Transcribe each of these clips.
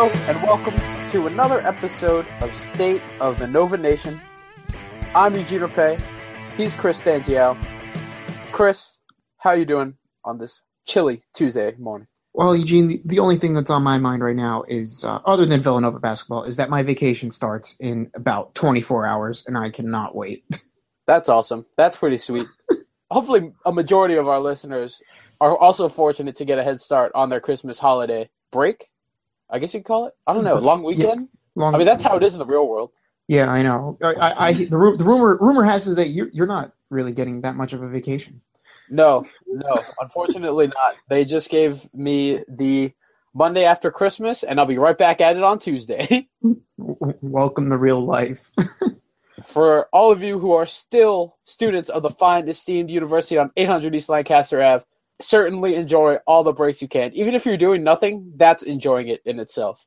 Hello and welcome to another episode of State of the Nova Nation. I'm Eugene Rape. He's Chris Stanziel. Chris, how are you doing on this chilly Tuesday morning? Well, Eugene, the, the only thing that's on my mind right now is, uh, other than Villanova basketball, is that my vacation starts in about 24 hours, and I cannot wait. That's awesome. That's pretty sweet. Hopefully, a majority of our listeners are also fortunate to get a head start on their Christmas holiday break. I guess you'd call it. I don't know, long weekend. Long, I mean, that's how it is in the real world. Yeah, I know. I, I, I the, ru- the rumor rumor has is that you're you're not really getting that much of a vacation. No, no, unfortunately not. They just gave me the Monday after Christmas, and I'll be right back at it on Tuesday. Welcome to real life. For all of you who are still students of the fine, esteemed university on 800 East Lancaster Ave, certainly enjoy all the breaks you can. Even if you're doing nothing, that's enjoying it in itself.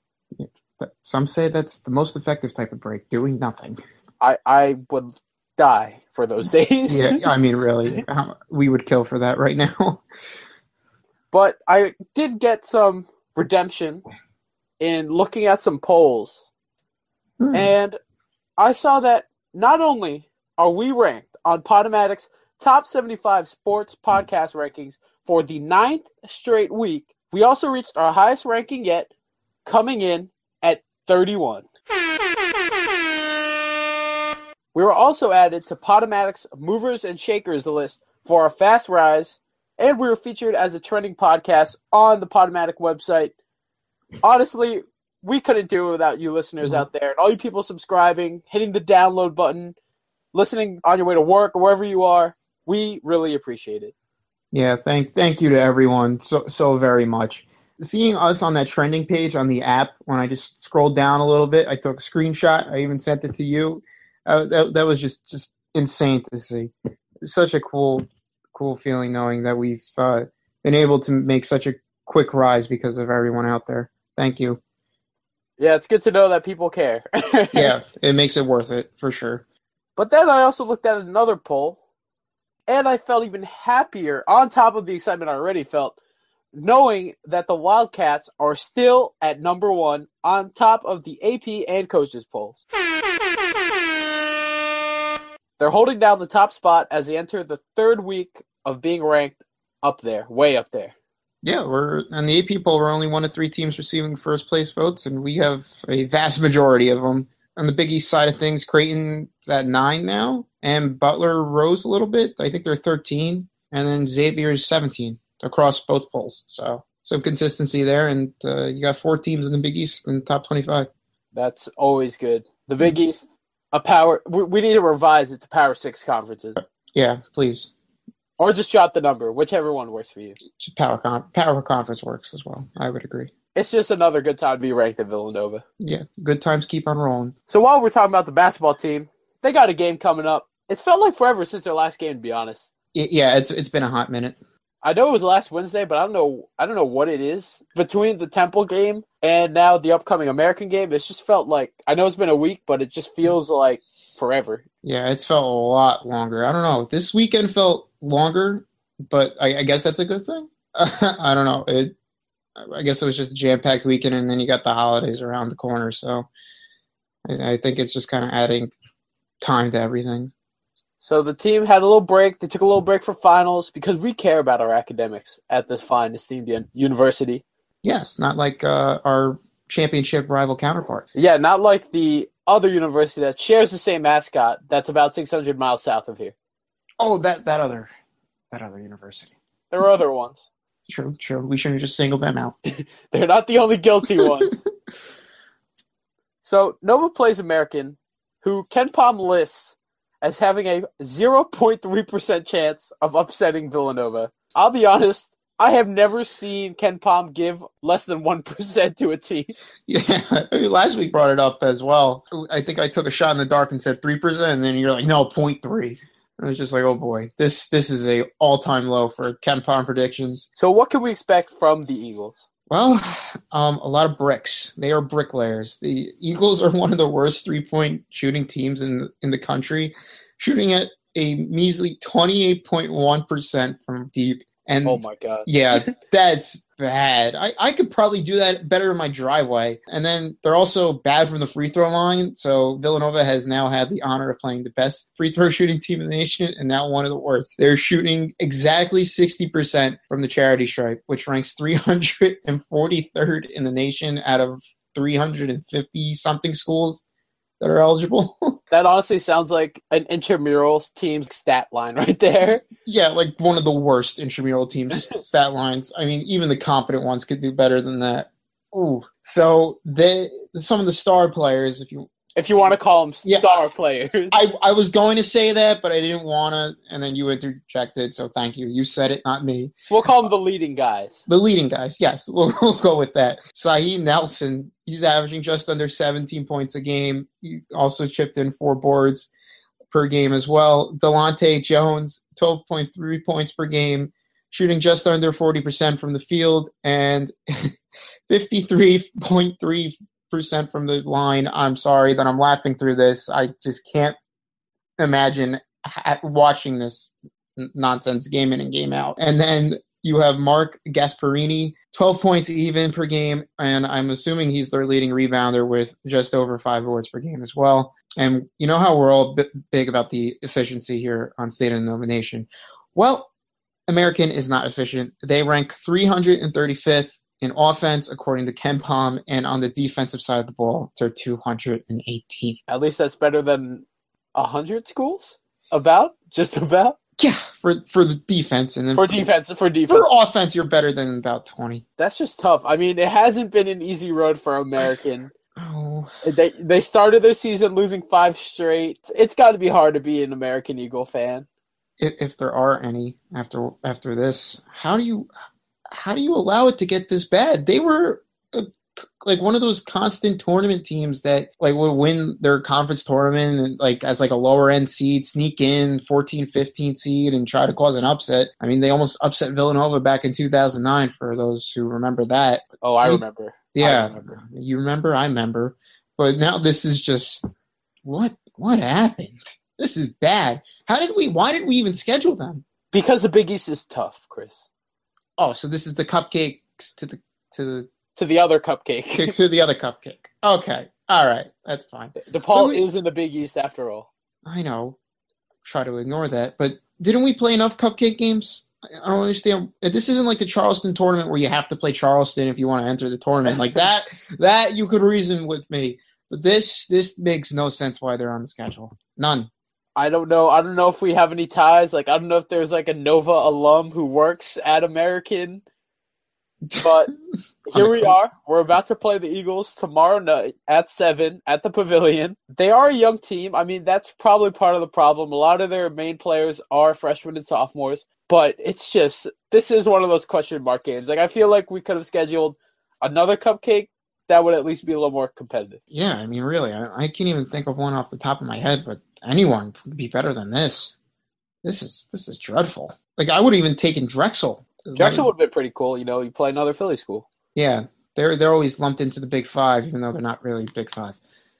Some say that's the most effective type of break, doing nothing. I, I would die for those days. Yeah, I mean, really, we would kill for that right now. But I did get some redemption in looking at some polls. Hmm. And I saw that not only are we ranked on Podomatic's top 75 sports podcast rankings for the ninth straight week, we also reached our highest ranking yet, coming in at 31. We were also added to Podomatic's Movers and Shakers list for our fast rise, and we were featured as a trending podcast on the Podomatic website. Honestly, we couldn't do it without you listeners Mhm. out there and all you people subscribing, hitting the download button, listening on your way to work or wherever you are. We really appreciate it. Yeah, thank thank you to everyone so so very much. Seeing us on that trending page on the app, when I just scrolled down a little bit, I took a screenshot. I even sent it to you. Uh, that that was just just insane to see. Such a cool cool feeling knowing that we've uh, been able to make such a quick rise because of everyone out there. Thank you. Yeah, it's good to know that people care. Yeah, it makes it worth it for sure. But then I also looked at another poll, and I felt even happier on top of the excitement I already felt, knowing that the Wildcats are still at number one on top of the AP and coaches polls. They're holding down the top spot as they enter the third week of being ranked up there, way up there. Yeah, we're on the AP poll. We're only one of three teams receiving first place votes, and we have a vast majority of them. On the Big East side of things, Creighton's at nine now, and Butler rose a little bit. I think they're thirteen, and then Xavier is seventeen across both polls. So some consistency there, and uh, you got four teams in the Big East in the top twenty-five. That's always good. The Big East, a power. We, we need to revise it to Power Six conferences, Yeah, please. or just drop the number, whichever one works for you. Power con- power conference works as well. I would agree. It's just another good time to be ranked at Villanova. Yeah, good times keep on rolling. So while we're talking about the basketball team, they got a game coming up. It's felt like forever since their last game, to be honest. Yeah, it's it's been a hot minute. I know it was last Wednesday, but I don't know. I don't know what it is between the Temple game and now the upcoming American game. It's just felt like I know it's been a week, but it just feels like forever. Yeah, it's felt a lot longer. I don't know. This weekend felt longer, but I, I guess that's a good thing. I don't know. It. I guess it was just a jam-packed weekend, and then you got the holidays around the corner. So I, I think it's just kind of adding time to everything. So the team had a little break. They took a little break for finals because we care about our academics at this fine esteemed university. Yes, not like uh, our championship rival counterpart. Yeah, not like the other university that shares the same mascot. That's about 600 miles south of here. Oh, that that other that other university. There are other ones. True, true. We shouldn't just single them out. They're not the only guilty ones. So Nova plays American, who KenPom lists as having a 0.3% chance of upsetting Villanova. I'll be honest, I have never seen KenPom give less than 1% to a team. Yeah, I mean, last week brought it up as well. I think I took a shot in the dark and said three percent, and then you're like, no, 0.3. I was just like, oh boy, this this is a all time low for KenPom predictions. So what can we expect from the Eagles? Well, um, a lot of bricks. They are bricklayers. The Eagles are one of the worst three point shooting teams in in the country, shooting at a measly twenty eight point one percent from deep And Oh my god. yeah, that's bad. I, I could probably do that better in my driveway. And then they're also bad from the free throw line. So Villanova has now had the honor of playing the best free throw shooting team in the nation and now one of the worst. They're shooting exactly 60% from the charity stripe, which ranks 343rd in the nation out of 350 something schools that are eligible. That honestly sounds like an intramural team's stat line right there. yeah, like one of the worst intramural teams stat lines. I mean, even the competent ones could do better than that. Ooh. So they some of the star players, if you If you want to call them Yeah. star players. I, I was going to say that, but I didn't want to, and then you interjected, so thank you. You said it, not me. we'll call them the leading guys. The leading guys, yes, we'll, we'll go with that. Sa'eed Nelson, he's averaging just under 17 points a game. He also chipped in four boards per game as well. Delante Jones, 12.3 points per game, shooting just under 40% from the field and 53.3% from the line. I'm sorry that I'm laughing through this. I just can't imagine watching this nonsense game in and game out. And then you have Mark Gasparini, 12 points even per game, and I'm assuming he's their leading rebounder with just over five boards per game as well. And you know how we're all bi- big about the efficiency here on State of Nova Nation. Well, American is not efficient. They rank 335th in offense, according to KenPom, and on the defensive side of the ball, they're 218th. At least that's better than a hundred schools. About just about Yeah, for for the defense, and then for defense. For defense, for offense, you're better than about 20. that's just tough. I mean, it hasn't been an easy road for American. Oh, They they started their season losing five straight. It's got to be hard to be an American Eagle fan. if, if there are any after after this, how do you how do you allow it to get this bad? They were uh, like one of those constant tournament teams that like would win their conference tournament and like as like a lower end seed, sneak in 14, 15 seed and try to cause an upset. I mean, they almost upset Villanova back in 2009 for those who remember that. Oh, I I- remember. I Yeah, remember. you remember, I remember. But now this is just what what happened? This is bad. How did we why did we even schedule them? Because the Big East is tough, Chris. Oh, so this is the cupcakes to the to the To the other cupcake. to, to the other cupcake. Okay, all right, that's fine. DePaul we- is in the Big East after all. I know. Try to ignore that, but didn't we play enough cupcake games? I don't understand. This isn't like the Charleston tournament where you have to play Charleston if you want to enter the tournament. Like that, that you could reason with me. But this, this makes no sense why they're on the schedule. None. I don't know. I don't know if we have any ties. Like I don't know if there's like a Nova alum who works at American. But here we are. We're about to play the Eagles tomorrow night at seven at the Pavilion. They are a young team. I mean, that's probably part of the problem. A lot of their main players are freshmen and sophomores. But it's just this is one of those question mark games. Like I feel like we could have scheduled another cupcake that would at least be a little more competitive. Yeah, I mean, really, I, I can't even think of one off the top of my head, but anyone would be better than this. This is this is dreadful. Like I would have even taken Drexel. Drexel would have been pretty cool. You know, you play another Philly school, Yeah, they're they're always lumped into the Big Five, even though they're not really Big Five.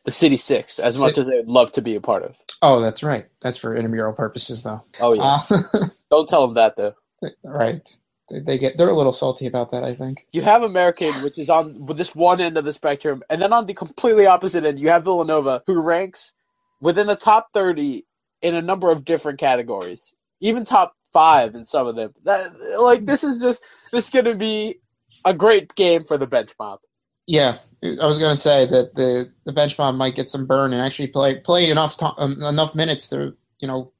the City Six, as much as they would love to be a part of. Oh, that's right. That's for intramural purposes, though. Oh yeah, Uh, don't tell them that though. right. They, they get they're a little salty about that. I think. You have American, which is on with this one end of the spectrum, and then on the completely opposite end, you have Villanova, who ranks within the top thirty in a number of different categories, even top five in some of them. That like this is just this is going to be a great game for the bench mob. Yeah, I was gonna say that the the bench mob might get some burn and actually play played enough to, um, enough minutes to you know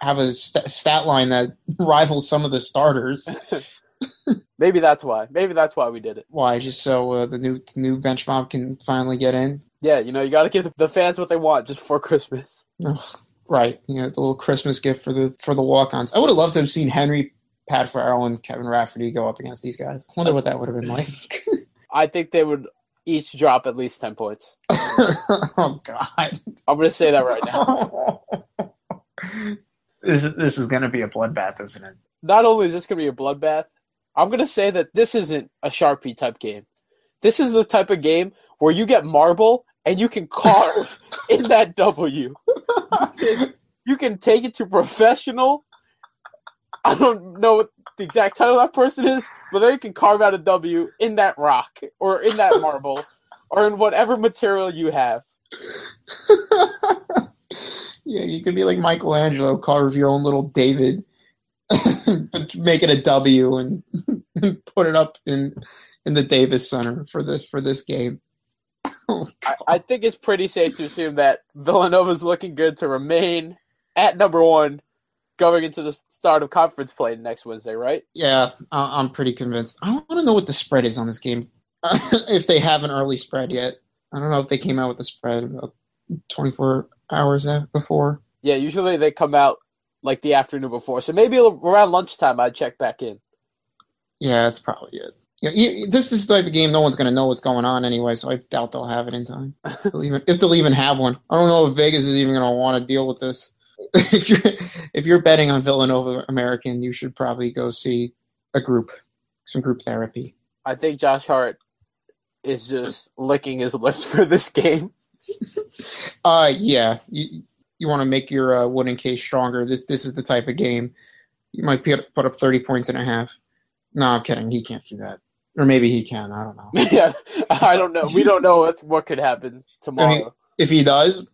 have a st- stat line that rivals some of the starters. Maybe that's why. Maybe that's why we did it. Why? Just so uh, the new new bench mob can finally get in. Yeah, you know, you got to give the fans what they want just before Christmas. Right. You know, the little Christmas gift for the for the walk-ons. I would have loved to have seen Henry, Pat Farrell, and Kevin Rafferty go up against these guys. I Wonder what that would have been like. I think they would each drop at least ten points. oh God. I'm going to say that right now. this this is gonna be a bloodbath, isn't it? not only is this going to be a bloodbath, I'm going to say that this isn't a Sharpie type game. This is the type of game where you get marble and you can carve in that W. You can take it to professional. I don't know what the exact title that person is, but then you can carve out a W in that rock or in that marble or in whatever material you have. yeah, you could be like Michelangelo, carve your own little David, make it a W, and put it up in in the Davis Center for this for this game. Oh, I, I think it's pretty safe to assume that Villanova's looking good to remain at number one going into the start of conference play next Wednesday, right? Yeah, I'm pretty convinced. I want to know what the spread is on this game. if they have an early spread yet. I don't know if they came out with the spread about 24 hours before. Yeah, usually they come out like the afternoon before. So maybe around lunchtime I'd check back in. Yeah, that's probably it. Yeah, this is the type of game no one's going to know what's going on anyway, so I doubt they'll have it in time. if, they'll even, if they'll even have one. I don't know if Vegas is even going to want to deal with this. if you're if you're betting on Villanova American, you should probably go see a group, some group therapy. I think Josh Hart is just licking his lips for this game. uh, yeah, you you want to make your uh, wooden case stronger. This this is the type of game you might put up thirty points and a half. No, I'm kidding. He can't do that, or maybe he can. I don't know. yeah, I don't know. We don't know what's what could happen tomorrow. I mean, if he does,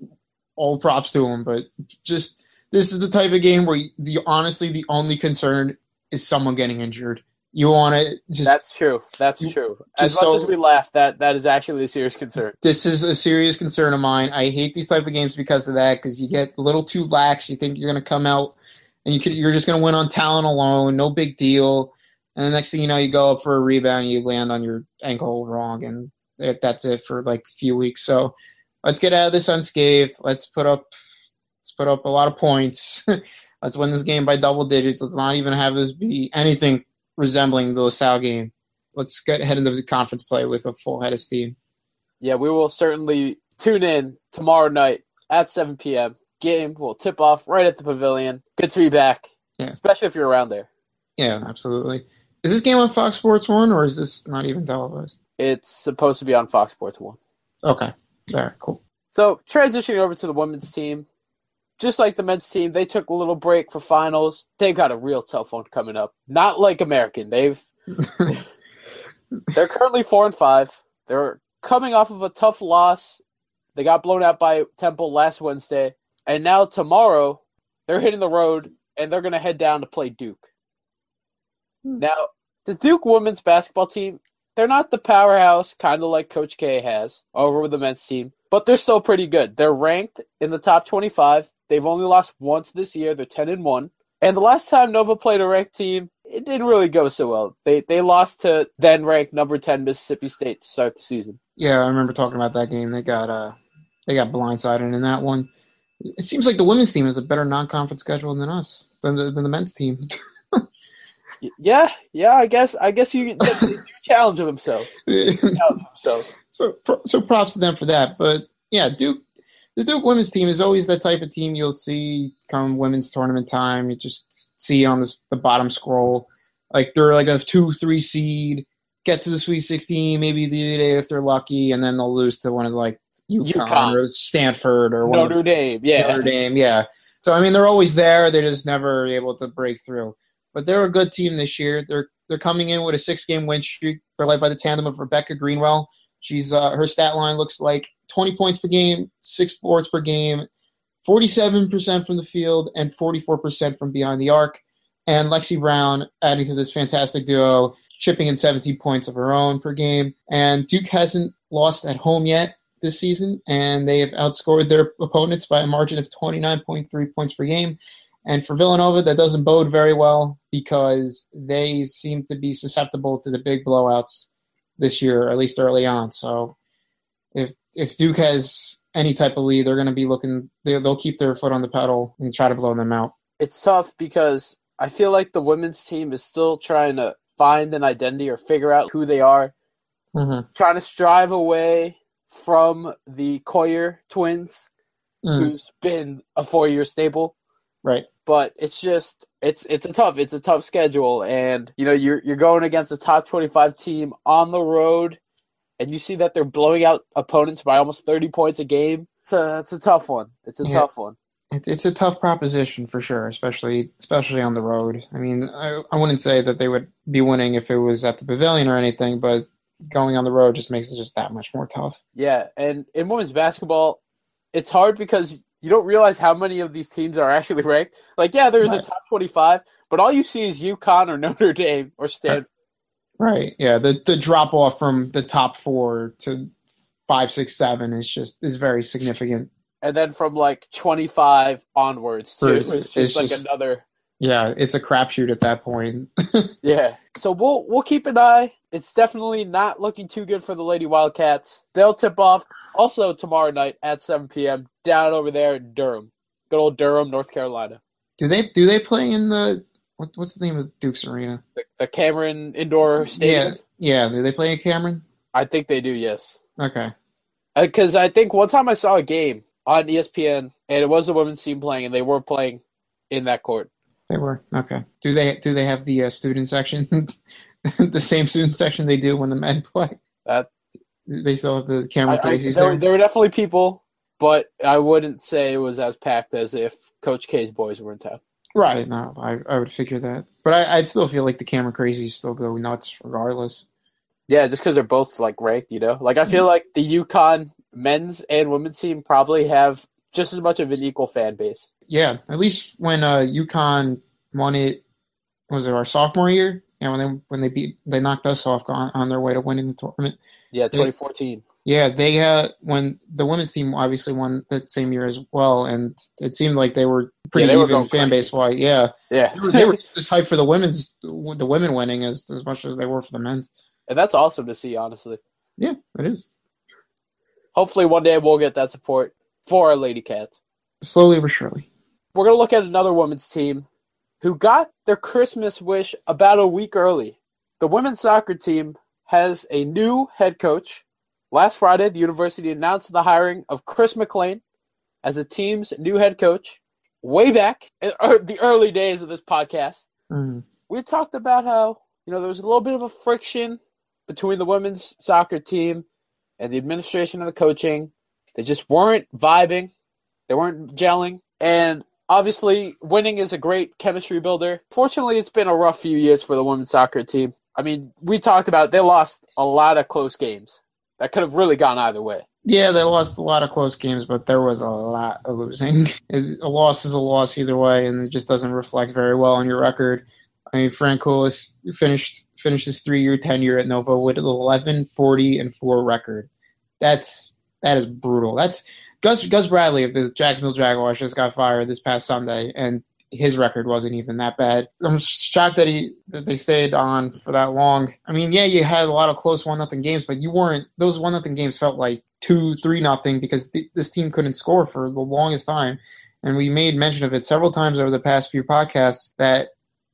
all props to him. But just this is the type of game where you, the honestly the only concern is someone getting injured. You want to just. That's true. That's true. As much so, as we laugh, that that is actually a serious concern. This is a serious concern of mine. I hate these type of games because of that. Because you get a little too lax. You think you're going to come out and you could, you're just going to win on talent alone. No big deal. And the next thing you know, you go up for a rebound, you land on your ankle wrong, and that's it for like a few weeks. So let's get out of this unscathed. Let's put up let's put up a lot of points. let's win this game by double digits. Let's not even have this be anything resembling the LaSalle game. Let's get head into the conference play with a full head of steam. Yeah, we will certainly tune in tomorrow night at 7 p.m. Game will tip off right at the pavilion. Good to be back, yeah. especially if you're around there. Yeah, absolutely. Is this game on Fox Sports One or is this not even televised? It's supposed to be on Fox Sports One. Okay. All right, cool. So transitioning over to the women's team, just like the men's team, they took a little break for finals. They've got a real tough one coming up. Not like American. They've they're currently four and five. They're coming off of a tough loss. They got blown out by Temple last Wednesday, and now tomorrow they're hitting the road and they're going to head down to play Duke. Hmm. Now, the Duke women's basketball team, they're not the powerhouse, kind of like Coach K has over with the men's team, but they're still pretty good. They're ranked in the top 25. They've only lost once this year. They're 10 and 1. And the last time Nova played a ranked team, it didn't really go so well. They they lost to then ranked number 10 Mississippi State to start the season. Yeah, I remember talking about that game. They got uh they got blindsided in that one. It seems like the women's team has a better non-conference schedule than us, than the, than the men's team. Yeah, yeah. I guess I guess you, you challenge challenge themselves. So so props to them for that. But yeah, Duke, the Duke women's team is always that type of team you'll see come women's tournament time. You just see on the the bottom scroll, like they're like a two three seed, get to the Sweet Sixteen, maybe the Eight if they're lucky, and then they'll lose to one of the, like UConn, UConn. or Stanford or Notre Dame. Yeah, Notre Dame. Yeah. So I mean, they're always there. They're just never able to break through but they're a good team this year. They're they're coming in with a six game win streak. They're led by the tandem of Rebecca Greenwell. She's uh, her stat line looks like 20 points per game, six boards per game, 47% from the field, and 44% from behind the arc. And Lexi Brown adding to this fantastic duo, chipping in 17 points of her own per game. And Duke hasn't lost at home yet this season, and they have outscored their opponents by a margin of 29.3 points per game. And for Villanova, that doesn't bode very well because they seem to be susceptible to the big blowouts this year, at least early on. So if if Duke has any type of lead, they're going to be looking. They'll keep their foot on the pedal and try to blow them out. It's tough because I feel like the women's team is still trying to find an identity or figure out who they are, mm-hmm. trying to strive away from the Coyer twins, mm. who's been a four-year staple. Right but it's just it's it's a tough it's a tough schedule and you know you're you're going against a top 25 team on the road and you see that they're blowing out opponents by almost 30 points a game it's a it's a tough one it's a yeah. tough one it's a tough proposition for sure, especially especially on the road. I mean, I, I wouldn't say that they would be winning if it was at the pavilion or anything, but going on the road just makes it just that much more tough. Yeah, and in women's basketball, it's hard because you don't realize how many of these teams are actually ranked. Like, yeah, there's Right. a top 25, but all you see is UConn or Notre Dame or Stanford. Right. Yeah. The the drop off from the top four to five, six, seven is just is very significant. And then from like 25 onwards, too, It's- it's just it's like just- another. Yeah, it's a crapshoot at that point. Yeah. So we'll we'll keep an eye. It's definitely not looking too good for the Lady Wildcats. They'll tip off also tomorrow night at 7 p.m. down over there in Durham. Good old Durham, North Carolina. do they do they play in the what, what's the name of Duke's Arena? The, the Cameron Indoor Stadium. Yeah, yeah. Do they play in Cameron? I think they do, yes. Okay. Uh, because I think one time I saw a game on ESPN, and it was the women's team playing, and they were playing in that court. They were okay. Do they do they have the uh, student section, the same student section they do when the men play? That- they still have the I, camera I, crazies there, there. there were definitely people, but I wouldn't say it was as packed as if Coach K's boys were in town. Right. No, I I would figure that, but I, I'd still feel like the Cameron Crazies still go nuts regardless. Yeah, just because they're both like ranked, you know. Like I feel like the UConn men's and women's team probably have just as much of an equal fan base. Yeah, at least when uh, UConn won it, was it our sophomore year? Yeah, when they when they beat they knocked us off on, on their way to winning the tournament. Yeah, 2014. Yeah, they uh when the women's team obviously won that same year as well, and it seemed like they were pretty Yeah, they were even going fan base wise. Yeah, Yeah, they were, they were just hyped for the women's the women winning as as much as they were for the men's. and that's awesome to see. Honestly, Yeah, it is hopefully one day we'll get that support for our Lady Cats. slowly but surely. We're gonna look at another women's team who got their Christmas wish about a week early. The women's soccer team has a new head coach. Last Friday, the university announced the hiring of Chris McLean as the team's new head coach. Way back in the early days of this podcast, Mhm. we talked about how you know there was a little bit of a friction between the women's soccer team and the administration and the coaching. They just weren't vibing. They weren't gelling. And obviously, winning is a great chemistry builder. Fortunately, it's been a rough few years for the women's soccer team. I mean, we talked about they lost a lot of close games that could have really gone either way. Yeah, they lost a lot of close games, but there was a lot of losing. A loss is a loss either way, and it just doesn't reflect very well on your record. I mean, Frank finished finished his three year tenure at Nova with an 11, 40, and four record. That's that is brutal. That's Gus Gus Bradley of the Jacksonville Jaguars just got fired this past Sunday, and his record wasn't even that bad. I'm shocked that he that they stayed on for that long. I mean, yeah, you had a lot of close one nothing games, but you weren't. Those one nothing games felt like two, three nothing because th- this team couldn't score for the longest time. And we made mention of it several times over the past few podcasts that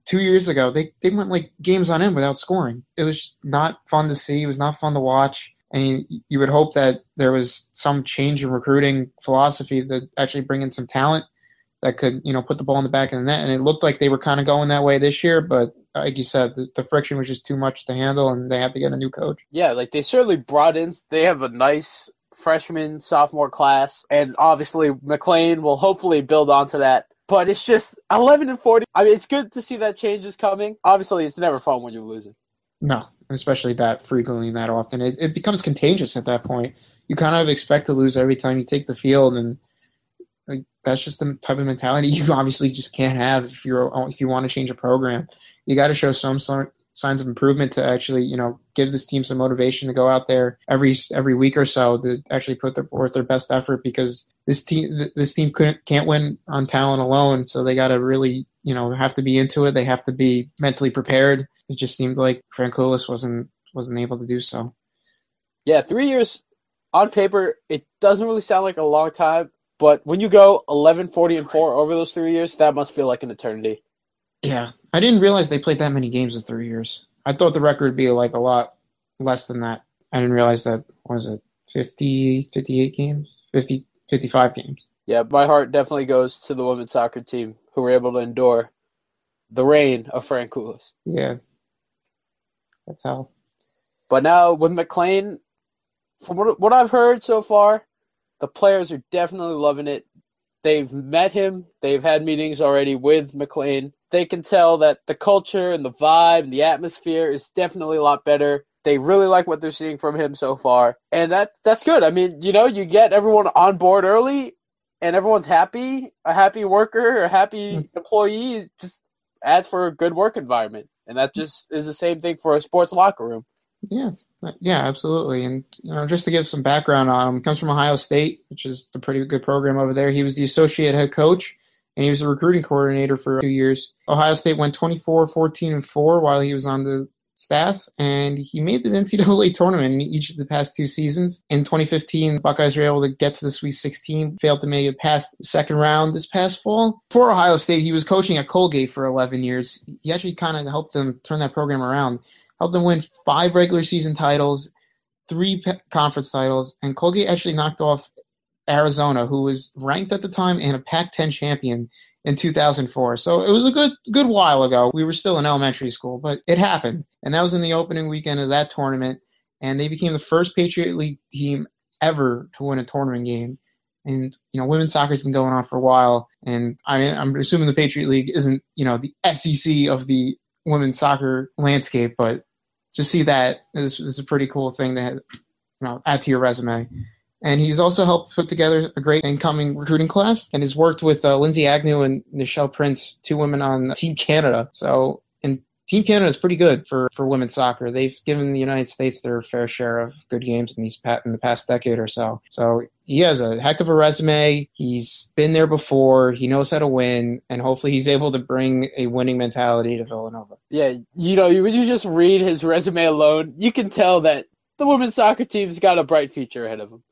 two years ago they, they went like games on end without scoring. It was not fun to see. It was not fun to watch. I mean, you would hope that there was some change in recruiting philosophy that actually bring in some talent that could, you know, put the ball in the back of the net. And it looked like they were kind of going that way this year, but like you said, the, the friction was just too much to handle, and they have to get a new coach. Yeah, like they certainly brought in. They have a nice freshman sophomore class, and obviously McLean will hopefully build onto that. But it's just eleven and forty. I mean, it's good to see that change is coming. Obviously, it's never fun when you're losing. No, especially that frequently and that often. It, it becomes contagious at that point. You kind of expect to lose every time you take the field, and like that's just the type of mentality you obviously just can't have if you're if you want to change a program. You got to show some sort signs of improvement to actually you know give this team some motivation to go out there every every week or so to actually put their forth their best effort because this team this team can't win on talent alone so they got to really you know have to be into it. They have to be mentally prepared. It just seemed like Francolis wasn't wasn't able to do so. Yeah, three years on paper, it doesn't really sound like a long time. But when you go 11, 40, and 4 over those three years, that must feel like an eternity. yeah. I didn't realize they played that many games in three years. I thought the record would be like a lot less than that. I didn't realize that what was it 50 58 games? 50 55 games. Yeah, my heart definitely goes to the women's soccer team who were able to endure the reign of Frank Koulis. yeah that's how But now with McLean, from what, what I've heard so far, the players are definitely loving it. They've met him. They've had meetings already with McLean. They can tell that the culture and the vibe and the atmosphere is definitely a lot better. They really like what they're seeing from him so far, and that that's good. I mean, you know, you get everyone on board early, and everyone's happy. A happy worker, a happy Hmm. employee, just adds for a good work environment, and that just is the same thing for a sports locker room. Yeah, yeah, absolutely. And you know, just to give some background on him, he comes from Ohio State, which is a pretty good program over there. He was the associate head coach, and he was a recruiting coordinator for two years. Ohio State went 24, 14, and 4 while he was on the staff, and he made the NCAA tournament in each of the past two seasons. In 2015, the Buckeyes were able to get to the Sweet 16, failed to make it past the second round this past fall. For Ohio State, he was coaching at Colgate for 11 years. He actually kind of helped them turn that program around helped them win five regular season titles, three conference titles, and Colgate actually knocked off Arizona, who was ranked at the time and a Pac-10 champion in 2004. So it was a good good while ago. We were still in elementary school, but it happened, and that was in the opening weekend of that tournament, and they became the first Patriot League team ever to win a tournament game. And you know, women's soccer's been going on for a while, and I, I'm assuming the Patriot League isn't you know the SEC of the women's soccer landscape, but to see that is, is a pretty cool thing to you know add to your resume. And he's also helped put together a great incoming recruiting class, and has worked with uh, Lindsay Agnew and Nichelle Prince, two women on Team Canada. So, and Team Canada is pretty good for, for women's soccer. They've given the United States their fair share of good games in these in the past decade or so. So he has a heck of a resume. He's been there before. He knows how to win, and hopefully he's able to bring a winning mentality to Villanova. Yeah, you know, when you just read his resume alone, you can tell that the women's soccer team's got a bright future ahead of them.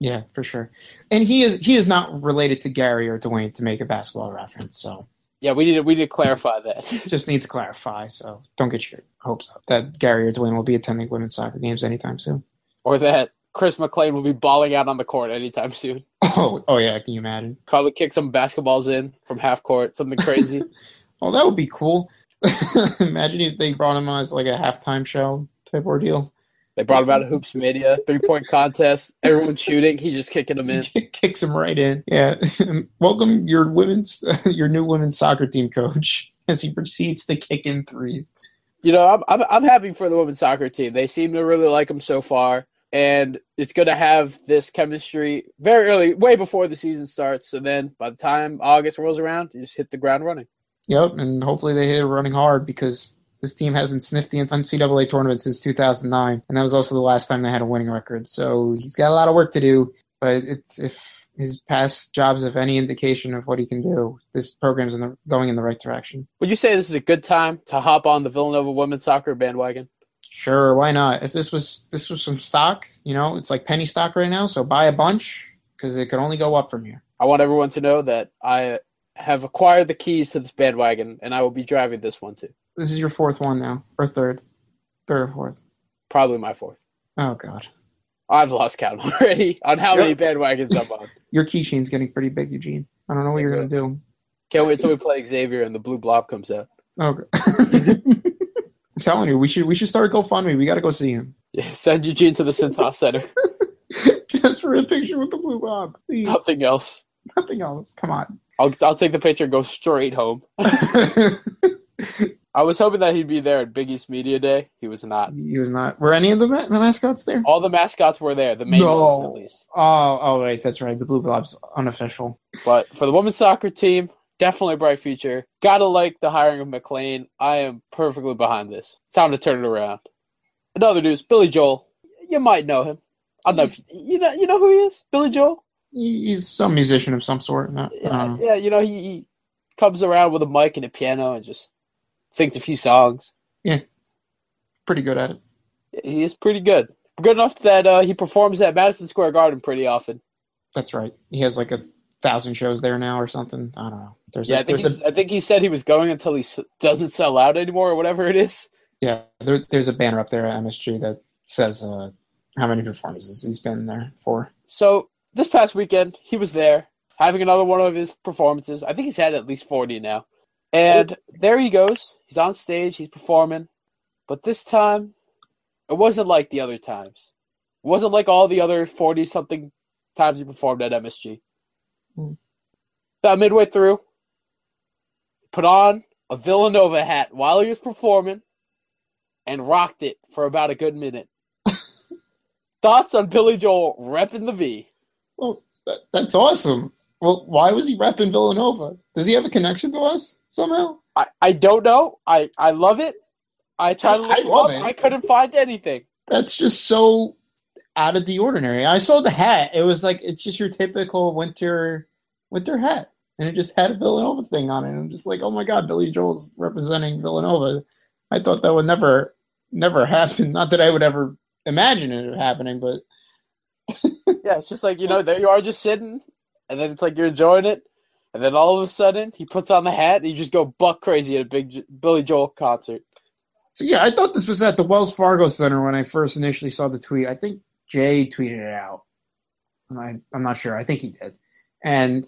Yeah, for sure. And he is he is not related to Gary or Dwayne to make a basketball reference, so Yeah, we need to, we need to clarify that. just need to clarify. So don't get your hopes up that Gary or Dwayne will be attending women's soccer games anytime soon. or that Chris McLean will be balling out on the court anytime soon. Oh, oh yeah, can you imagine? Probably kick some basketballs in from half court, something crazy. Oh, that would be cool. imagine if they brought him on as like a halftime show type ordeal. They brought him out of Hoops Mania, three point contest, everyone's shooting, he's just kicking them in. Kicks him right in. Yeah. Welcome your women's your new women's soccer team coach as he proceeds to kick in threes. You know, I'm, I'm I'm happy for the women's soccer team. They seem to really like him so far, and it's going to have this chemistry very early, way before the season starts. So then, by the time August rolls around, you just hit the ground running. Yep, and hopefully they hit it running hard because this team hasn't sniffed the NCAA tournament since 2009, and that was also the last time they had a winning record. So he's got a lot of work to do, but it's if his past jobs have any indication of what he can do, this program's in the, going in the right direction. Would you say this is a good time to hop on the Villanova women's soccer bandwagon? Sure, why not? If this was this was some stock, you know, it's like penny stock right now, so buy a bunch because it could only go up from here. I want everyone to know that I have acquired the keys to this bandwagon, and I will be driving this one too. This is your fourth one now, or third, third or fourth. Probably my fourth. Oh God, I've lost count already on how many bandwagons I'm on. your keychain's getting pretty big, Eugene. I don't know what you're gonna do. Can't wait till we play Xavier and the blue blob comes out. Oh, okay. I'm telling you, we should we should start a GoFundMe. We got to go see him. Yeah, send Eugene to the Cintas Center. Just for a picture with the blue bob, please. Nothing else. Nothing else. Come on. I'll I'll take the picture and go straight home. I was hoping that he'd be there at Big East Media Day. He was not. he was not. Were any of the, ma- the mascots there? All the mascots were there, the main No. ones at least. Oh, oh, right, that's right. The blue blob's unofficial. But for the women's soccer team, definitely a bright future. Gotta like the hiring of McLean. I am perfectly behind this. It's time to turn it around. Another news, Billy Joel. You might know him. I don't know if you know. You know who he is, Billy Joel. He's some musician of some sort. Not, Yeah, don't yeah. You know, he, he comes around with a mic and a piano and just sings a few songs. Yeah, pretty good at it. He is pretty good. Good enough that uh, he performs at Madison Square Garden pretty often. That's right. He has like a thousand shows there now or something. I don't know. There's Yeah, a, I think, there's a I think he said he was going until he s- doesn't sell out anymore or whatever it is. yeah. There, there's a banner up there at MSG that says uh, how many performances he's been there for. So this past weekend, he was there having another one of his performances. I think he's had at least 40 now. And there he goes. He's on stage, he's performing. But this time, it wasn't like the other times. It wasn't like all the other 40 something times he performed at MSG. Hmm. About midway through, put on a Villanova hat while he was performing and rocked it for about a good minute. Thoughts on Billy Joel repping the V? Well, that, that's awesome. Well, why was he repping Villanova? Does he have a connection to us somehow? I, I don't know. I, I love it. I tried to look I love up. it. I couldn't find anything. That's just so out of the ordinary. I saw the hat. It was like it's just your typical winter winter hat, and it just had a Villanova thing on it. And I'm just like, oh my god, Billy Joel's representing Villanova. I thought that would never never happen. Not that I would ever imagine it happening, but Yeah, it's just like, you know, there you are just sitting, and then it's like you're enjoying it, and then all of a sudden he puts on the hat and you just go buck crazy at a big J- Billy Joel concert. So yeah, I thought this was at the Wells Fargo Center when I first initially saw the tweet. I think Jay tweeted it out. I, I'm not sure. I think he did. And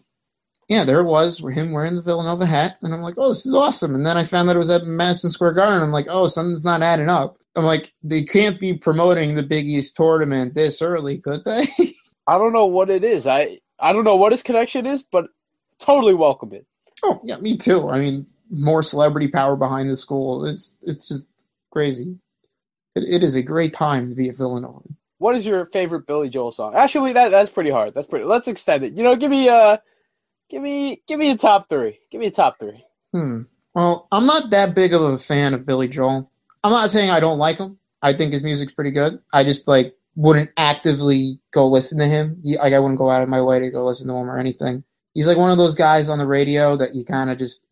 yeah, there it was, with him wearing the Villanova hat, and I'm like, oh, this is awesome. And then I found that it was at Madison Square Garden. I'm like, oh, something's not adding up. I'm like, they can't be promoting the Big East tournament this early, could they? I don't know what it is. I I don't know what his connection is, but totally welcome it. oh yeah, me too. I mean, more celebrity power behind the school. It's it's just crazy. It, it is a great time to be at Villanova. What is your favorite Billy Joel song? Actually, that that's pretty hard. That's pretty. Let's extend it. You know, give me uh, give me give me a top three. Give me a top three. Hmm. Well, I'm not that big of a fan of Billy Joel. I'm not saying I don't like him. I think his music's pretty good. I just like wouldn't actively go listen to him. He, like I wouldn't go out of my way to go listen to him or anything. He's like one of those guys on the radio that you kind of just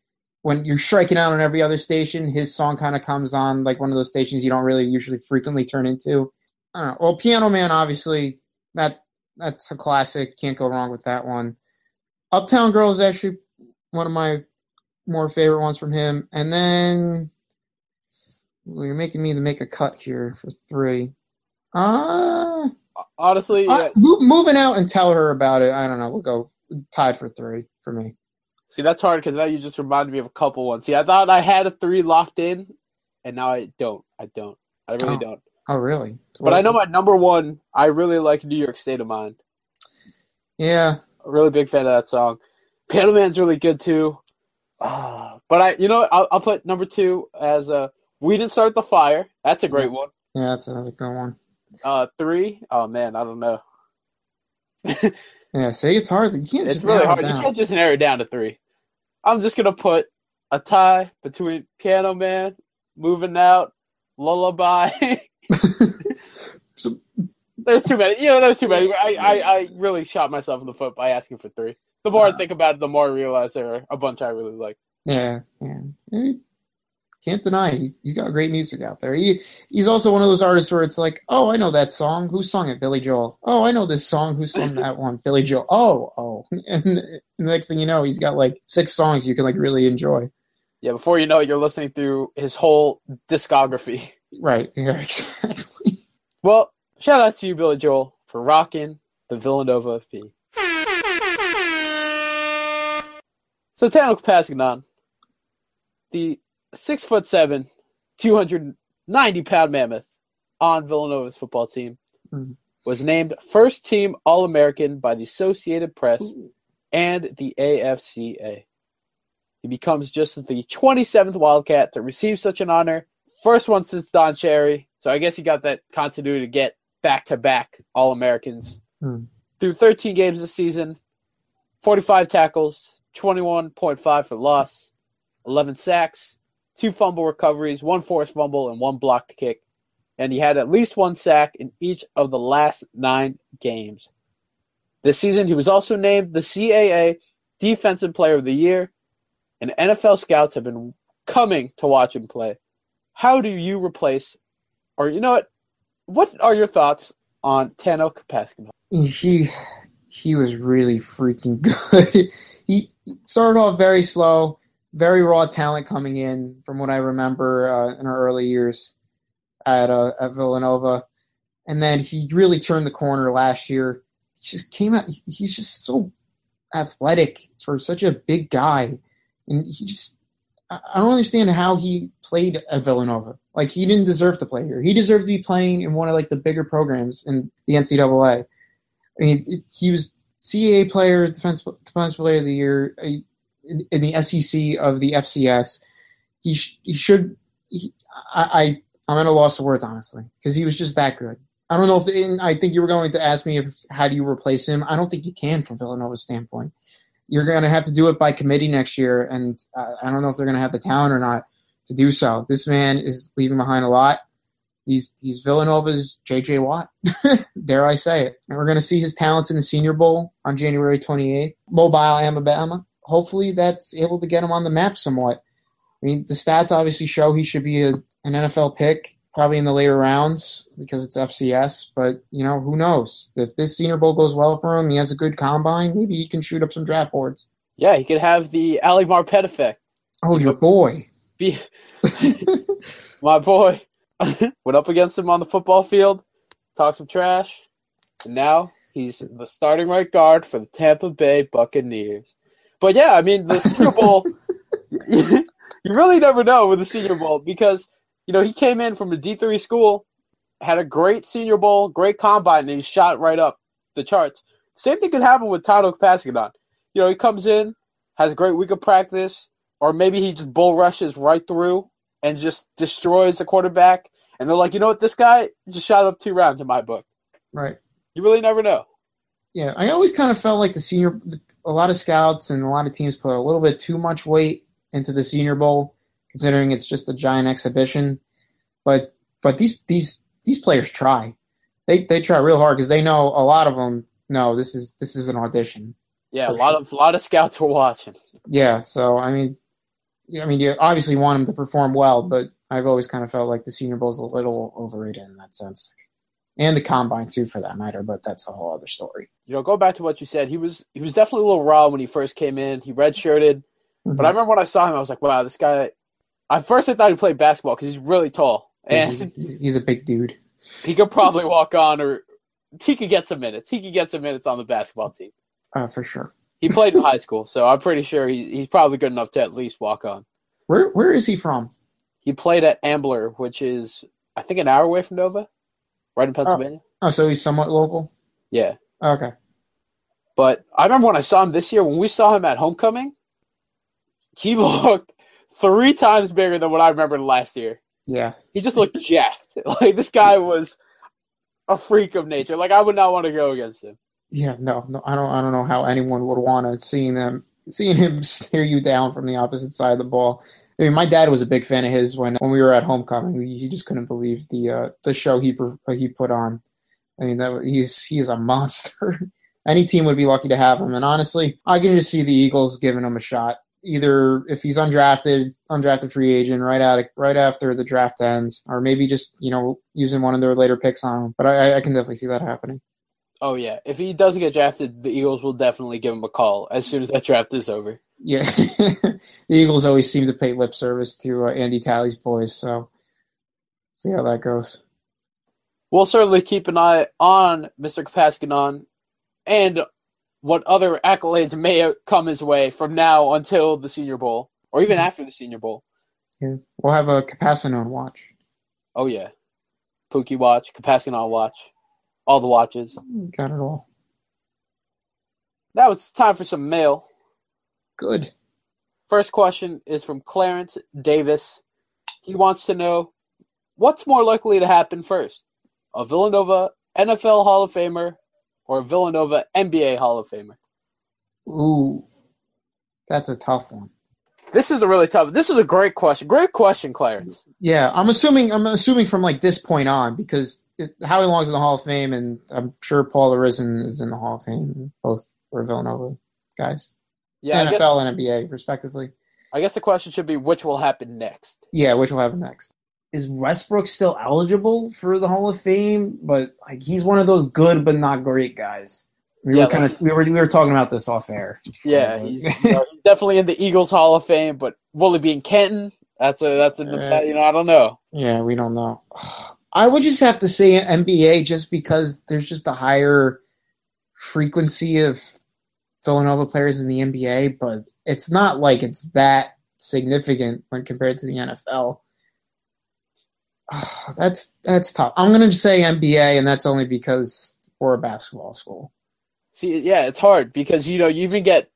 when you're striking out on every other station, his song kind of comes on like one of those stations you don't really usually frequently turn into. I don't know. Well, Piano Man, obviously that that's a classic. Can't go wrong with that one. Uptown Girl is actually one of my more favorite ones from him. And then well, you're making me to make a cut here for three. Uh, Honestly, yeah. uh, moving out and tell her about it. I don't know. We'll go tied for three for me. see that's hard because now you just reminded me of a couple ones. See, I thought I had a three locked in, and now I don't. I don't. I really Oh. don't. Oh, really? But I know my number one. I really like New York State of Mind. Yeah. A really big fan of that song. Piano Man's really good too. Ah, but I, you know, what? I'll, I'll put number two as uh, "We Didn't Start the Fire." That's a great one. Yeah, that's another good one. Uh, three. Oh man, I don't know. Yeah, see, it's hard. You can't It's just really hard. it You can't just narrow it down to three. I'm just gonna put a tie between Piano Man, Moving Out, Lullaby. So, there's too many. You know, there's too many. I, I, I really shot myself in the foot by asking for three. The more I Uh. think about it, the more I realize there are a bunch I really like. yeah, yeah. Can't deny he's, he's got great music out there. He he's also one of those artists where it's like, oh, I know that song. Who sung it? Billy Joel. Oh, I know this song. Who sung that one? Billy Joel. Oh, oh. And the next thing you know, he's got like six songs you can like really enjoy. Yeah, before you know it, you're listening through his whole discography. Right. Yeah. Exactly. Well, shout out to you, Billy Joel, for rocking the Villanova fee. So Tanoh Kpassagnon, the six foot seven, two hundred ninety pound mammoth on Villanova's football team, Mhm. was named first team All American by the Associated Press Ooh. and the AFCA. He becomes just the 27th Wildcat to receive such an honor. First one since Don Cherry. So I guess he got that continuity to get back to back All Americans. Hmm. Through 13 games this season, 45 tackles, 21.5 for loss, 11 sacks, two fumble recoveries, one forced fumble, and one blocked kick. And he had at least one sack in each of the last nine games. This season, he was also named the CAA Defensive Player of the Year, and NFL scouts have been coming to watch him play. How do you replace, or you know what? What are your thoughts on Tanoh Kpassagnon? he he was really freaking good. he started off very slow, very raw talent coming in, from what I remember uh, in our early years at uh, at Villanova, and then he really turned the corner last year. He just came out. He's just so athletic for such a big guy, and he just. I don't understand how he played at Villanova. Like he didn't deserve to play here. He deserved to be playing in one of like the bigger programs in the NCAA. I mean, it, he was CAA player, defense defense player of the year in, the SEC of the FCS. He sh- he should. He, I, I I'm at a loss of words honestly because he was just that good. I don't know if I think you were going to ask me if how do you replace him. I don't think you can from Villanova's standpoint. You're going to have to do it by committee next year, and uh, I don't know if they're going to have the talent or not to do so. This man is leaving behind a lot. He's he's Villanova's J.J. Watt, dare I say it. And we're going to see his talents in the Senior Bowl on January 28th. Mobile Alabama. Hopefully, that's able to get him on the map somewhat. I mean, the stats obviously show he should be a, an NFL pick probably in the later rounds because it's FCS. But you know, who knows? If this Senior Bowl goes well for him, he has a good combine. Maybe he can shoot up some draft boards. Yeah, he could have the Ali Marpet effect. Oh, your boy. Be my boy went up against him on the football field, talked some trash, and now he's the starting right guard for the Tampa Bay Buccaneers. But yeah, I mean the Senior Bowl. you really never know with the Senior Bowl because you know, he came in from a D3 school, had a great senior bowl, great combine, and he shot right up the charts. Same thing could happen with Tanoh Kpassagnon. You know, he comes in, has a great week of practice, or maybe he just bull rushes right through and just destroys the quarterback. And they're like, you know what, this guy just shot up two rounds in my book. Right. You really never know. Yeah, I always kind of felt like the senior, a lot of scouts and a lot of teams put a little bit too much weight into the Senior Bowl considering it's just a giant exhibition. But but these these these players try. They they try real hard because they know a lot of them. No, this is this is an audition. Yeah, a lot sure. of a lot of scouts were watching. Yeah, so I mean, I mean, you obviously want them to perform well, but I've always kind of felt like the Senior Bowl is a little overrated in that sense, and the combine too, for that matter. But that's a whole other story. You know, go back to what you said. He was he was definitely a little raw when he first came in. He redshirted, mm-hmm. but I remember when I saw him, I was like, wow, this guy at first, I thought he played basketball because he's really tall and he's, he's, a big dude. He could probably walk on, or he could get some minutes. He could get some minutes on the basketball team. Uh, for sure. He played in high school, so I'm pretty sure he, he's probably good enough to at least walk on. Where Where is he from? He played at Ambler, which is I think an hour away from Nova, right in oh. Pennsylvania. Oh, oh so he's somewhat local. Yeah. Oh, okay. But I remember when I saw him this year, when we saw him at homecoming, he looked three times bigger than what I remember last year. Yeah. He just looked jacked. Like this guy was a freak of nature. Like I would not want to go against him. Yeah, no, no, I don't. I don't know how anyone would want to seeing them, seeing him stare you down from the opposite side of the ball. I mean, my dad was a big fan of his when when we were at homecoming. He just couldn't believe the uh, the show he he put on. I mean, that he's he's a monster. Any team would be lucky to have him. And honestly, I can just see the Eagles giving him a shot either if he's undrafted, undrafted free agent right out right after the draft ends, or maybe just you know using one of their later picks on him. But I, I can definitely see that happening. Oh yeah, if he doesn't get drafted, the Eagles will definitely give him a call as soon as that draft is over. Yeah, the Eagles always seem to pay lip service to uh, Andy Talley's boys, so see how that goes. We'll certainly keep an eye on Mr. Kpassagnon and what other accolades may come his way from now until the Senior Bowl, or even mm-hmm. after the Senior Bowl. Yeah, we'll have a Kpassagnon watch. Oh yeah, Pookie watch, Kpassagnon watch, all the watches. Got it all. Now it's time for some mail. Good. First question is from Clarence Davis. He wants to know what's more likely to happen first: a Villanova NFL Hall of Famer or a Villanova NBA Hall of Famer? Ooh, that's a tough one. This is a really tough. This is a great question. Great question, Clarence. Yeah, I'm assuming. I'm assuming from like this point on because it, Howie Long's in the Hall of Fame, and I'm sure Paul Arizin is in the Hall of Fame. Both were Villanova guys. Yeah, NFL guess, and NBA, respectively. I guess the question should be which will happen next. Yeah, which will happen next is Westbrook still eligible for the Hall of Fame? But like he's one of those good but not great guys. We yeah, were kind of we were we were talking about this off air. Yeah, he's, you know, he's definitely in the Eagles Hall of Fame, but will he be in Canton? That's a that's a uh, you know I don't know. Yeah, we don't know. I would just have to say NBA just because there's just a higher frequency of Villanova players in the NBA, but it's not like it's that significant when compared to the NFL. Oh, that's that's tough. I'm gonna say NBA, and that's only because we're a basketball school. See, yeah, it's hard because you know you even get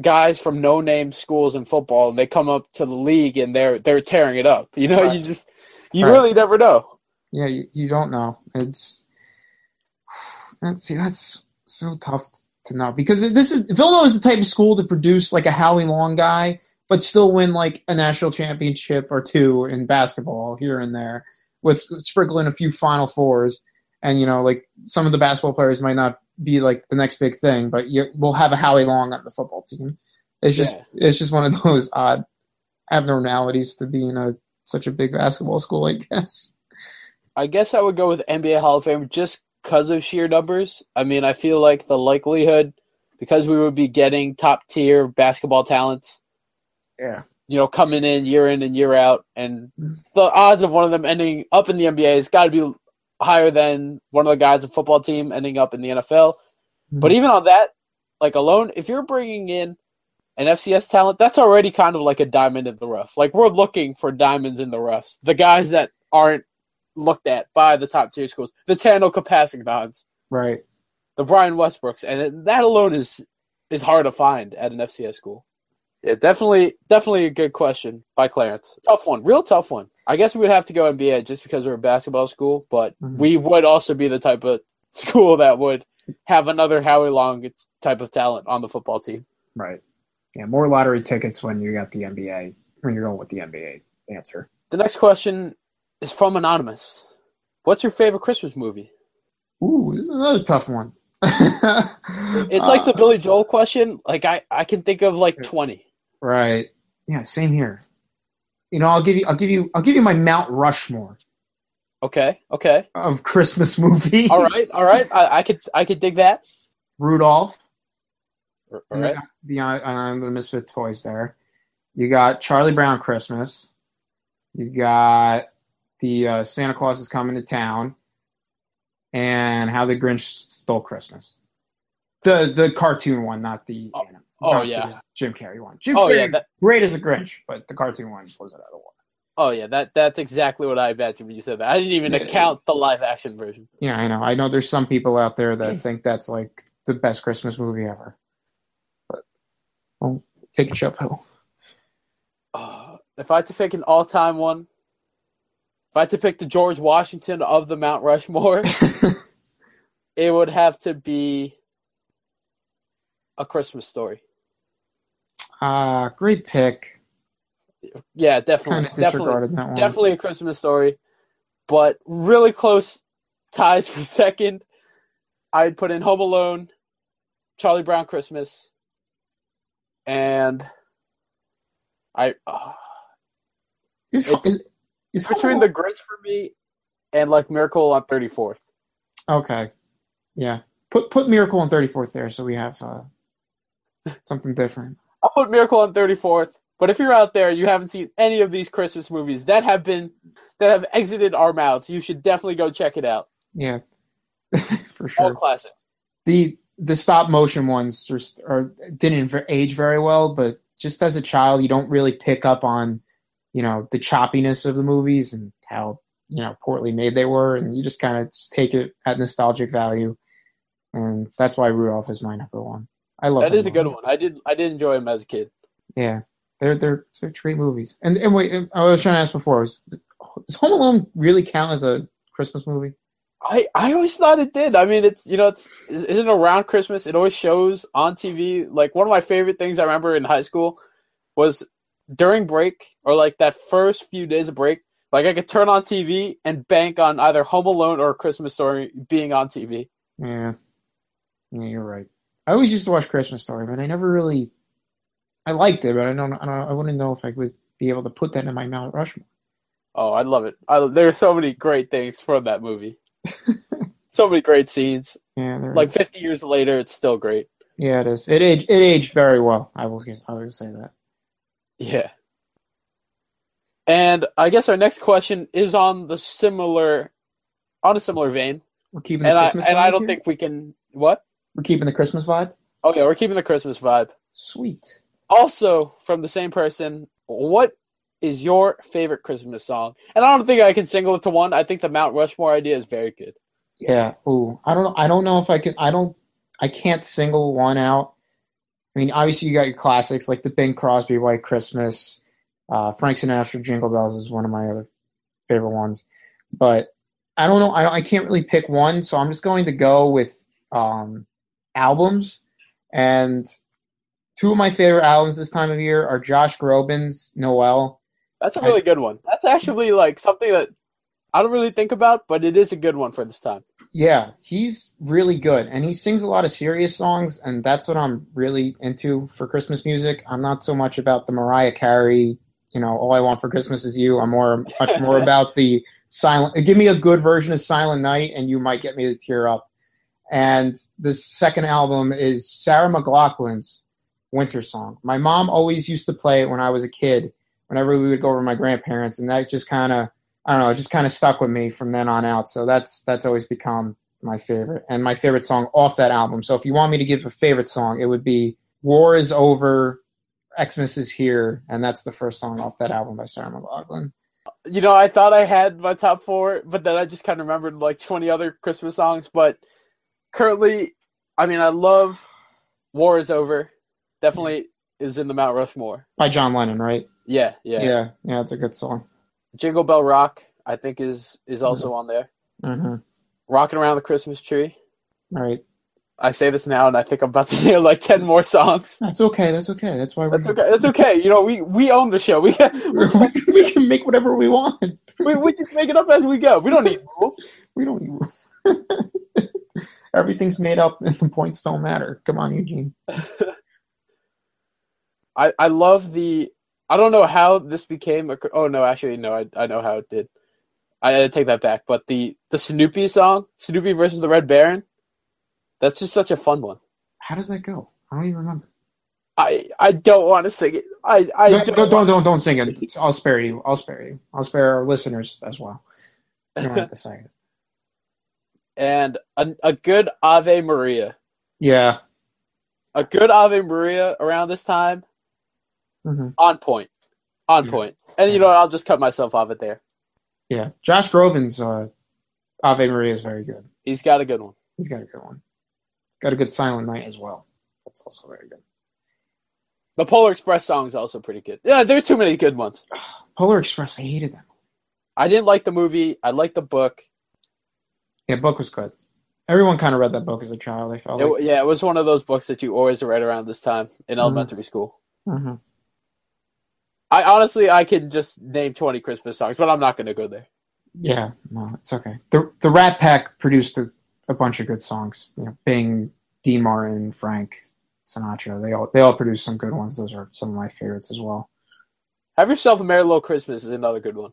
guys from no name schools in football, and they come up to the league and they're they're tearing it up. You know, Right. you just you Right. really never know. Yeah, you, you don't know. It's that's see, that's so tough to know because this is Villanova is the type of school to produce like a Howie Long guy, but still win like a national championship or two in basketball here and there, with sprinkling a few Final Fours. And you know, like some of the basketball players might not be like the next big thing, but you, we'll have a Howie Long on the football team. It's just Yeah. it's just one of those odd abnormalities to be in a such a big basketball school, I guess. I guess I would go with NBA Hall of Fame just because of sheer numbers. I mean, I feel like the likelihood because we would be getting top tier basketball talents, Yeah. you know, coming in year in and year out, and the odds of one of them ending up in the NBA has got to be higher than one of the guys in football team ending up in the NFL. Mm-hmm. But even on that, like alone, if you're bringing in an FCS talent, that's already kind of like a diamond in the rough. Like we're looking for diamonds in the roughs, the guys that aren't looked at by the top tier schools, the Tanoh Kpassagnons, right. the Brian Westbrooks, and it, that alone is is hard to find at an FCS school. Yeah, definitely, definitely a good question by Clarence. Tough one, real tough one. I guess we would have to go NBA just because we're a basketball school, but Mhm. we would also be the type of school that would have another Howie Long type of talent on the football team. Right. Yeah, more lottery tickets when you got the NBA when you're going with the NBA answer. The next question is from Anonymous. What's your favorite Christmas movie? Ooh, this is another tough one. It's like the Billy Joel question. Like I, I can think of like twenty. right. Yeah, same here. You know, I'll give you, I'll give you, I'll give you my Mount Rushmore Okay, okay, of Christmas movies. all right, all right. I, I could, I could dig that. Rudolph. All right. The uh, uh, the Misfit toys there. You got Charlie Brown Christmas. You got the uh, Santa Claus is coming to town, and How the Grinch Stole Christmas. The the cartoon one, not the Oh, oh, yeah. the Jim Carrey one. Jim Oh Carrey, yeah, that, great as a Grinch, but the cartoon one blows it out of the water. oh yeah, that that's exactly what I imagined when you said that. I didn't even Yeah. account the live action version. Yeah, I know. I know. There's some people out there that think that's like the best Christmas movie ever. But well, take a shot. Uh, if I had to pick an all-time one, if I had to pick the George Washington of the Mount Rushmore, it would have to be a Christmas story. Ah, great pick. Yeah, definitely. Kind definitely, of definitely, disregarded that one. definitely a Christmas story, but really close ties for second. I'd put in Home Alone, Charlie Brown Christmas, and I uh, Is, It's- is, is between Alone- the Grinch for me and like Miracle on Thirty Fourth. okay, yeah. Put put Miracle on 34th there, so we have uh, something different. I'll put Miracle on 34th. But if you're out there, you haven't seen any of these Christmas movies that have been that have exited our mouths, you should definitely go check it out. Yeah, for All sure. classics. The the stop motion ones just are didn't age very well, but just as a child, you don't really pick up on you know the choppiness of the movies and how you know poorly made they were, and you just kind of just take it at nostalgic value, and that's why Rudolph is my number one. I love That is a good one. I did I did enjoy them as a kid. Yeah, they're they're they're great movies. And and wait, I was trying to ask before: was, does Home Alone really count as a Christmas movie? I, I always thought it did. I mean, it's you know, it's isn't around Christmas. It always shows on TV. Like one of my favorite things I remember in high school was during break or like that first few days of break. Like I could turn on TV and bank on either Home Alone or Christmas Story being on TV. Yeah, yeah, you're right. I always used to watch Christmas Story, but I never really. I liked it, but I don't. I don't. I wouldn't know if I would be able to put that in my Mount Rushmore. Oh, I love it. I, there's so many great things from that movie. so many great scenes. Yeah, there Like is. 50 years later, it's still great. Yeah, it is. It aged. It aged very well. I will. I will say that. Yeah. And I guess our next question is on the similar, on a similar vein, We're keeping the and I and I don't here? think we can what? We're keeping the Christmas vibe. Oh yeah, we're keeping the Christmas vibe. Sweet. Also, from the same person, what is your favorite Christmas song? And I don't think I can single it to one. I think the Mount Rushmore idea is very good. Yeah. Ooh. I don't know. I don't know if I can. I don't. I can't single one out. I mean, obviously you got your classics like the Bing Crosby White Christmas, uh, Frank Sinatra Jingle Bells is one of my other favorite ones, but I don't know. I don't, I can't really pick one, so I'm just going to go with um, albums. And two of my favorite albums this time of year are Josh Groban's Noel. That's a really I, good one. That's actually like something that I don't really think about, but it is a good one for this time. Yeah, he's really good, and he sings a lot of serious songs, and that's what I'm really into for Christmas music. I'm not so much about the Mariah Carey, you know, all I want for Christmas is you. I'm more much more about the silent. Give me a good version of Silent Night, and you might get me to tear up. And the second album is Sarah McLachlan's Winter Song. My mom always used to play it when I was a kid, whenever we would go over to my grandparents, and that just kind of I don't know, it just kind of stuck with me from then on out. So that's that's always become my favorite and my favorite song off that album. So if you want me to give a favorite song, it would be War is Over, Xmas is Here, and that's the first song off that album by Sarah McLachlan. You know, I thought I had my top four, but then I just kind of remembered like 20 other Christmas songs. But currently, I mean, I love War is Over. Definitely is in the Mount Rushmore. By John Lennon, right? Yeah, yeah. Yeah, yeah, it's a good song. Jingle Bell Rock, I think is is also mm-hmm. on there. Mm-hmm. Rocking around the Christmas tree. All right. I say this now, and I think I'm about to name like ten more songs. That's okay. That's okay. That's why. We're That's okay. That's okay. You know, we we own the show. We can, we can make whatever we want. we we just make it up as we go. We don't need rules. we don't need rules. Everything's made up, and the points don't matter. Come on, Eugene. I I love the I don't know how this became a. Oh no, actually no, I I know how it did. I, I take that back. But the the Snoopy song, Snoopy versus the Red Baron, that's just such a fun one. How does that go? I don't even remember. I I don't want to sing it. I I don't don't don't, don't, don't sing it. I'll spare you. I'll spare you. I'll spare our listeners as well. You don't have to sing it. And a a good Ave Maria. Yeah. A good Ave Maria around this time Mm-hmm. On point. On yeah. point. And you know what? I'll just cut myself off it there. Yeah. Josh Groban's uh, Ave Maria is very good. He's got a good one. He's got a good one. He's got a good Silent Night as well. That's also very good. The Polar Express song is also pretty good. Yeah, there's too many good ones. Polar Express, I hated them. I didn't like the movie. I liked the book. Yeah, book was good. Everyone kind of read that book as a child. I felt. It, like. Yeah, it was one of those books that you always read around this time in mm-hmm. elementary school. Mm-hmm. I honestly I can just name twenty Christmas songs, but I'm not going to go there. Yeah, no, it's okay. the The Rat Pack produced a, a bunch of good songs. You know, Bing, Dean Martin, Frank Sinatra. They all they all produced some good ones. Those are some of my favorites as well. Have yourself a merry little Christmas is another good one.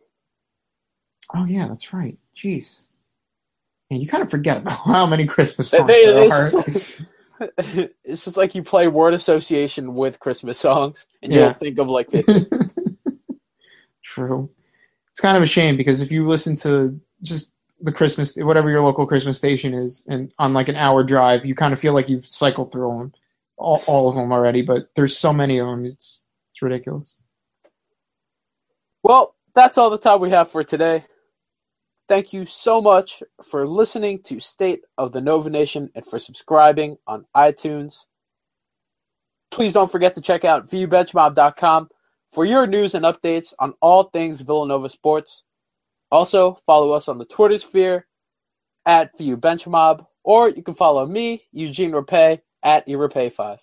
Oh yeah, that's right. Jeez. And you kind of forget about how many Christmas songs they, there are. Just, it's just like you play word association with Christmas songs, and you don't think of like 50. True. It's kind of a shame because if you listen to just the Christmas, whatever your local Christmas station is, and on like an hour drive, you kind of feel like you've cycled through them, all, all of them already. But there's so many of them, it's it's ridiculous. Well, that's all the time we have for today. Thank you so much for listening to State of the Nova Nation and for subscribing on iTunes. Please don't forget to check out viewbenchmob.com for your news and updates on all things Villanova sports. Also, follow us on the Twitter sphere at viewbenchmob, or you can follow me, Eugene Rapay, at eRapay5.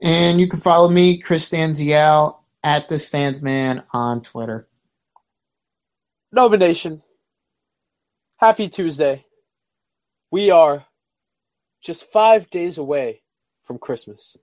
And you can follow me, Chris Stanzial, at the Standsman on Twitter. Nova Nation, Happy Tuesday. We are just five days away from Christmas.